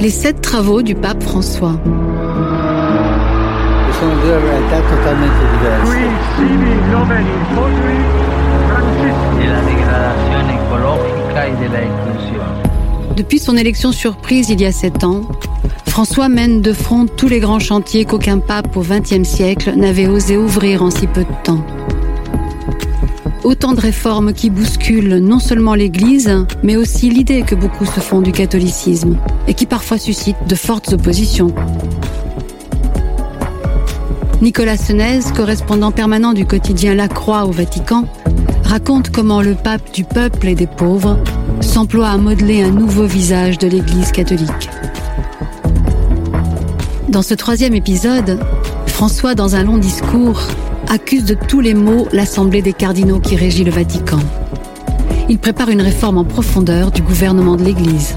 Les sept travaux du pape François. Depuis son élection surprise il y a sept ans, François mène de front tous les grands chantiers qu'aucun pape au XXe siècle n'avait osé ouvrir en si peu de temps. Autant de réformes qui bousculent non seulement l'Église, mais aussi l'idée que beaucoup se font du catholicisme et qui parfois suscitent de fortes oppositions. Nicolas Senez, correspondant permanent du quotidien La Croix au Vatican, raconte comment le pape du peuple et des pauvres s'emploie à modeler un nouveau visage de l'Église catholique. Dans ce troisième épisode, François, dans un long discours, accuse de tous les maux l'Assemblée des cardinaux qui régit le Vatican. Il prépare une réforme en profondeur du gouvernement de l'Église.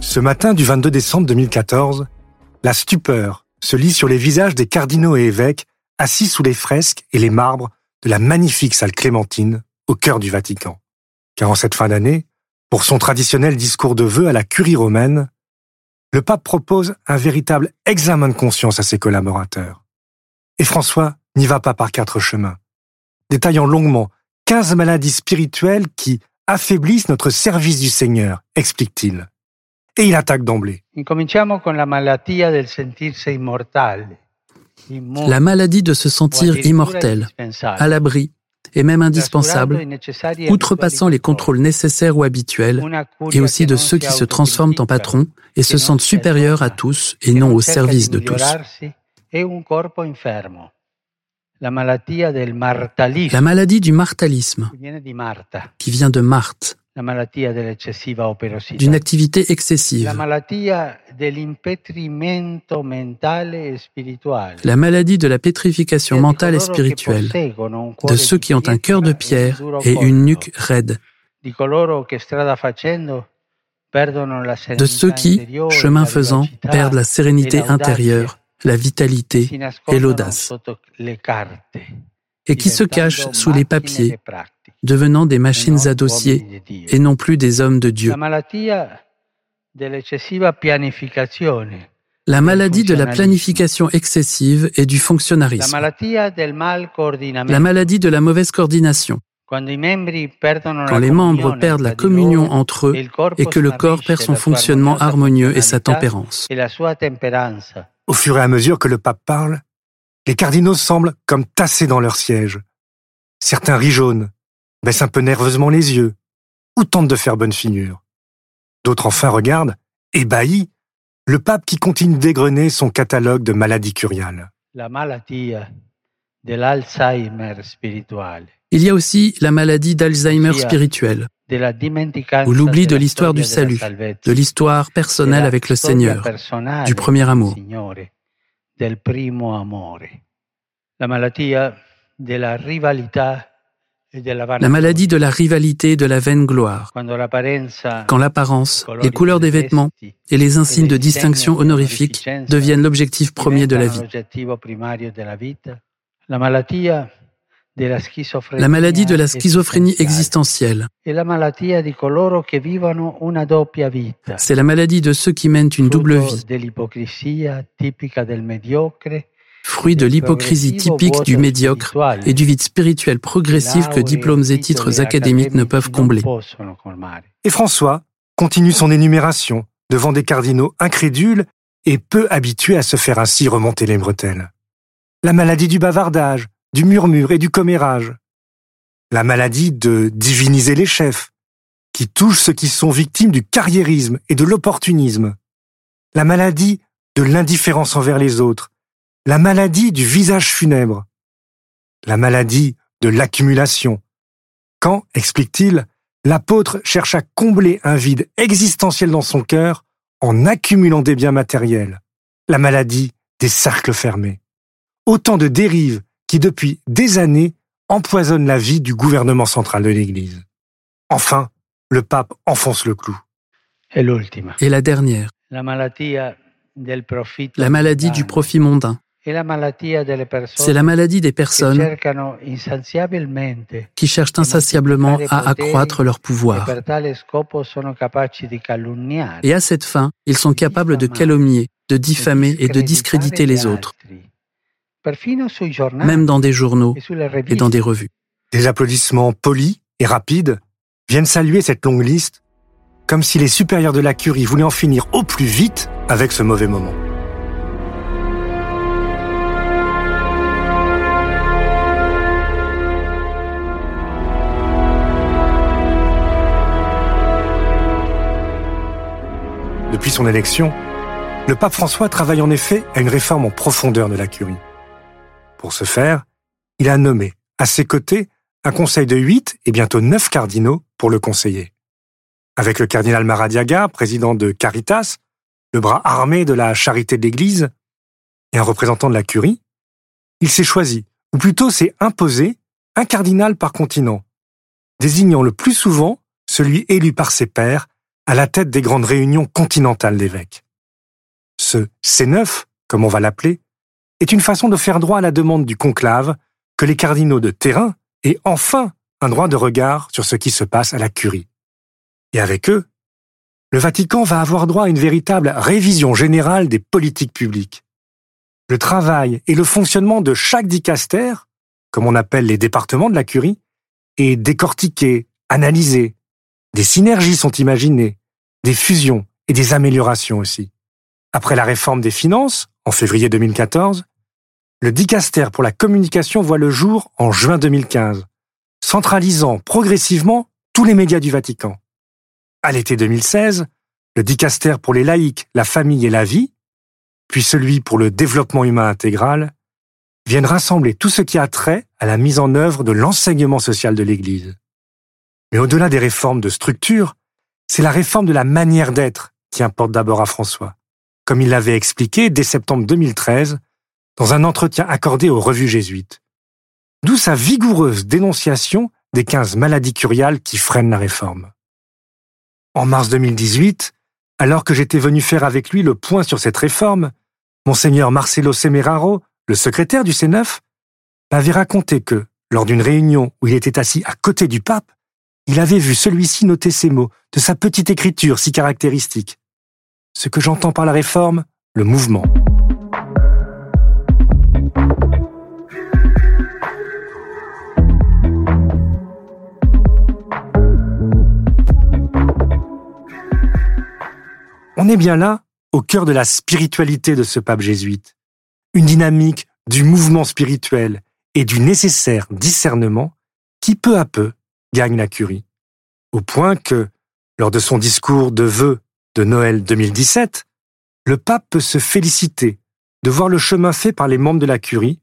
Ce matin du 22 décembre 2014, la stupeur se lit sur les visages des cardinaux et évêques assis sous les fresques et les marbres de la magnifique salle Clémentine au cœur du Vatican. Car en cette fin d'année, pour son traditionnel discours de vœux à la curie romaine, le pape propose un véritable examen de conscience à ses collaborateurs. Et François n'y va pas par quatre chemins, détaillant longuement 15 maladies spirituelles qui affaiblissent notre service du Seigneur, explique-t-il. Et il attaque d'emblée. La maladie de se sentir immortel, à l'abri et même indispensable, outrepassant les contrôles nécessaires ou habituels, et aussi de ceux qui se transforment en patrons et se sentent supérieurs à tous et non au service de tous. La maladie du martalisme, qui vient de Marthe, d'une activité excessive, La e la maladie de la pétrification Di mentale et spirituelle, de ceux qui ont un cœur de pietra pierre et une nuque raide, de ceux qui, chemin faisant, perdent la sérénité e intérieure, la vitalité et l'audace, et qui se cachent sous les papiers, e devenant des machines à dossier et non plus des hommes de Dieu. La maladie de la planification excessive et du coordinamento. La maladie de la mauvaise coordination, quand les membres perdent la communion entre eux et que le corps perd son fonctionnement harmonieux et sa tempérance. Au fur et à mesure que le pape parle, les cardinaux semblent comme tassés dans leur siège. Certains rient baissent un peu nerveusement les yeux, ou tentent de faire bonne figure. D'autres enfin regardent, ébahis, le pape qui continue d'égrener son catalogue de maladies curiales. La spirituale, Il y a aussi la maladie d'Alzheimer Sia spirituelle, ou l'oubli de l'histoire du salut, de l'histoire personnelle avec le Seigneur, du premier amour. Del primo amore. La malattia la maladie de la rivalité et de la vaine gloire, quand l'apparence, les couleurs des vêtements et les insignes de distinction di honorifique deviennent l'objectif premier de la vie. La maladie de la schizophrénie existentielle, c'est la maladie de ceux qui mènent une double vie, fruit de l'hypocrisie typique du médiocre et du vide spirituel progressif que diplômes et titres académiques ne peuvent combler. Et François continue son énumération devant des cardinaux incrédules et peu habitués à se faire ainsi remonter les bretelles. La maladie du bavardage, du murmure et du commérage. La maladie de diviniser les chefs, qui touche ceux qui sont victimes du carriérisme et de l'opportunisme. La maladie de l'indifférence envers les autres. La maladie du visage funèbre. La maladie de l'accumulation, quand, explique-t-il, l'apôtre cherche à combler un vide existentiel dans son cœur en accumulant des biens matériels, la maladie des cercles fermés. Autant de dérives qui, depuis des années, empoisonnent la vie du gouvernement central de l'Église. Enfin, le pape enfonce le clou. Et la dernière, la maladie du profit mondain. C'est la maladie des personnes qui cherchent insatiablement à accroître leur pouvoir. Et à cette fin, ils sont capables de calomnier, de diffamer et de discréditer les autres, même dans des journaux et dans des revues. Des applaudissements polis et rapides viennent saluer cette longue liste, comme si les supérieurs de la curie voulaient en finir au plus vite avec ce mauvais moment. Depuis son élection, le pape François travaille en effet à une réforme en profondeur de la curie. Pour ce faire, il a nommé à ses côtés un conseil de huit et bientôt neuf cardinaux pour le conseiller. Avec le cardinal Maradiaga, président de Caritas, le bras armé de la charité de l'Église, et un représentant de la curie, il s'est choisi, ou plutôt s'est imposé, un cardinal par continent, désignant le plus souvent celui élu par ses pairs à la tête des grandes réunions continentales d'évêques. Ce C9, comme on va l'appeler, est une façon de faire droit à la demande du conclave que les cardinaux de terrain aient enfin un droit de regard sur ce qui se passe à la curie. Et avec eux, le Vatican va avoir droit à une véritable révision générale des politiques publiques. Le travail et le fonctionnement de chaque dicastère, comme on appelle les départements de la curie, est décortiqué, analysé, des synergies sont imaginées, des fusions et des améliorations aussi. Après la réforme des finances, en février 2014, le dicaster pour la communication voit le jour en juin 2015, centralisant progressivement tous les médias du Vatican. À l'été 2016, le dicaster pour les laïcs, la famille et la vie, puis celui pour le développement humain intégral, viennent rassembler tout ce qui a trait à la mise en œuvre de l'enseignement social de l'Église. Mais au-delà des réformes de structure, c'est la réforme de la manière d'être qui importe d'abord à François, comme il l'avait expliqué dès septembre 2013 dans un entretien accordé aux revues jésuites. D'où sa vigoureuse dénonciation des 15 maladies curiales qui freinent la réforme. En mars 2018, alors que j'étais venu faire avec lui le point sur cette réforme, monseigneur Marcelo Semeraro, le secrétaire du C9, m'avait raconté que, lors d'une réunion où il était assis à côté du pape, il avait vu celui-ci noter ces mots de sa petite écriture si caractéristique. Ce que j'entends par la réforme, le mouvement. On est bien là, au cœur de la spiritualité de ce pape jésuite. Une dynamique du mouvement spirituel et du nécessaire discernement qui peu à peu la curie. Au point que, lors de son discours de vœux de Noël 2017, le pape peut se féliciter de voir le chemin fait par les membres de la curie,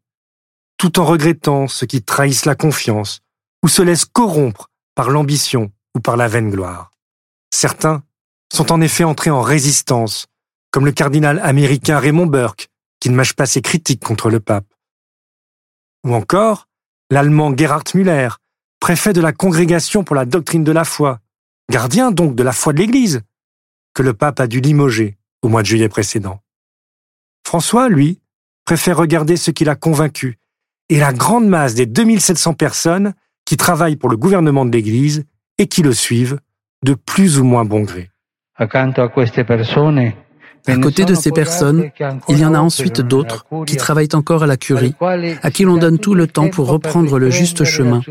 tout en regrettant ceux qui trahissent la confiance ou se laissent corrompre par l'ambition ou par la vaine gloire. Certains sont en effet entrés en résistance, comme le cardinal américain Raymond Burke, qui ne mâche pas ses critiques contre le pape. Ou encore, l'allemand Gerhard Müller, préfet de la Congrégation pour la doctrine de la foi, gardien donc de la foi de l'Église, que le pape a dû limoger au mois de juillet précédent. François, lui, préfère regarder ce qui l'a convaincu et la grande masse des 2700 personnes qui travaillent pour le gouvernement de l'Église et qui le suivent de plus ou moins bon gré. À côté de ces personnes, il y en a ensuite d'autres qui travaillent encore à la curie, à qui l'on donne tout le temps pour reprendre le juste chemin,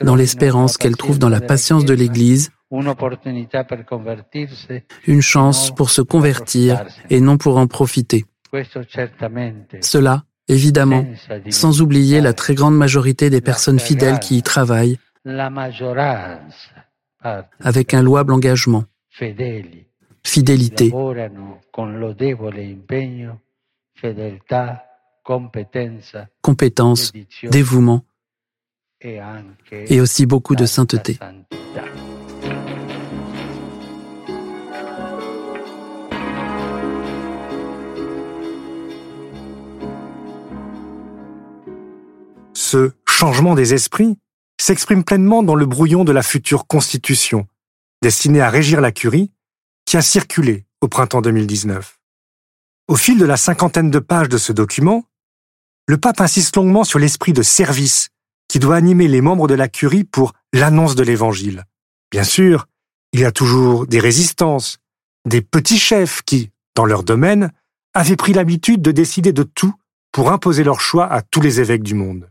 dans l'espérance qu'elles trouvent dans la patience de l'Église une chance pour se convertir et non pour en profiter. Cela, évidemment, sans oublier la très grande majorité des personnes fidèles qui y travaillent, avec un louable engagement fidélité, compétence, dévouement, et aussi beaucoup de sainteté. Ce changement des esprits s'exprime pleinement dans le brouillon de la future constitution, destinée à régir la curie, qui a circulé au printemps 2019. Au fil de la cinquantaine de pages de ce document, le pape insiste longuement sur l'esprit de service qui doit animer les membres de la curie pour l'annonce de l'évangile. Bien sûr, il y a toujours des résistances, des petits chefs qui, dans leur domaine, avaient pris l'habitude de décider de tout pour imposer leur choix à tous les évêques du monde.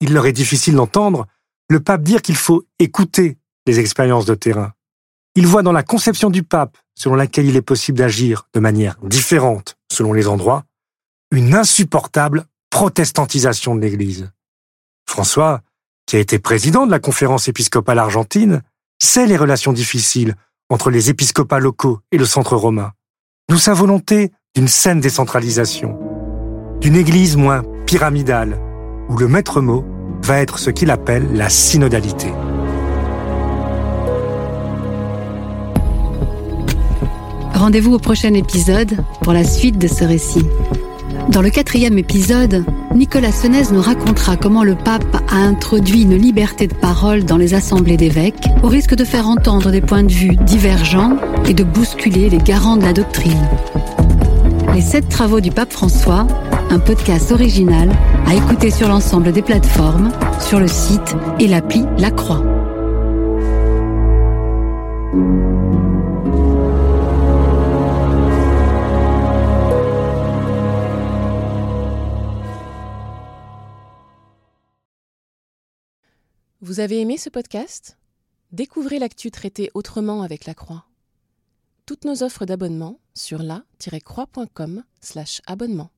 Il leur est difficile d'entendre le pape dire qu'il faut écouter les expériences de terrain. Il voit dans la conception du pape, selon laquelle il est possible d'agir de manière différente selon les endroits, une insupportable protestantisation de l'Église. François, qui a été président de la conférence épiscopale argentine, sait les relations difficiles entre les épiscopats locaux et le centre romain, d'où sa volonté d'une saine décentralisation, d'une Église moins pyramidale, où le maître mot va être ce qu'il appelle la synodalité. Rendez-vous au prochain épisode pour la suite de ce récit. Dans le quatrième épisode, Nicolas Senez nous racontera comment le pape a introduit une liberté de parole dans les assemblées d'évêques, au risque de faire entendre des points de vue divergents et de bousculer les garants de la doctrine. Les sept travaux du pape François, un podcast original à écouter sur l'ensemble des plateformes, sur le site et l'appli La Croix. Vous avez aimé ce podcast? Découvrez l'actu traité autrement avec la Croix. Toutes nos offres d'abonnement sur la-croix.com/abonnement.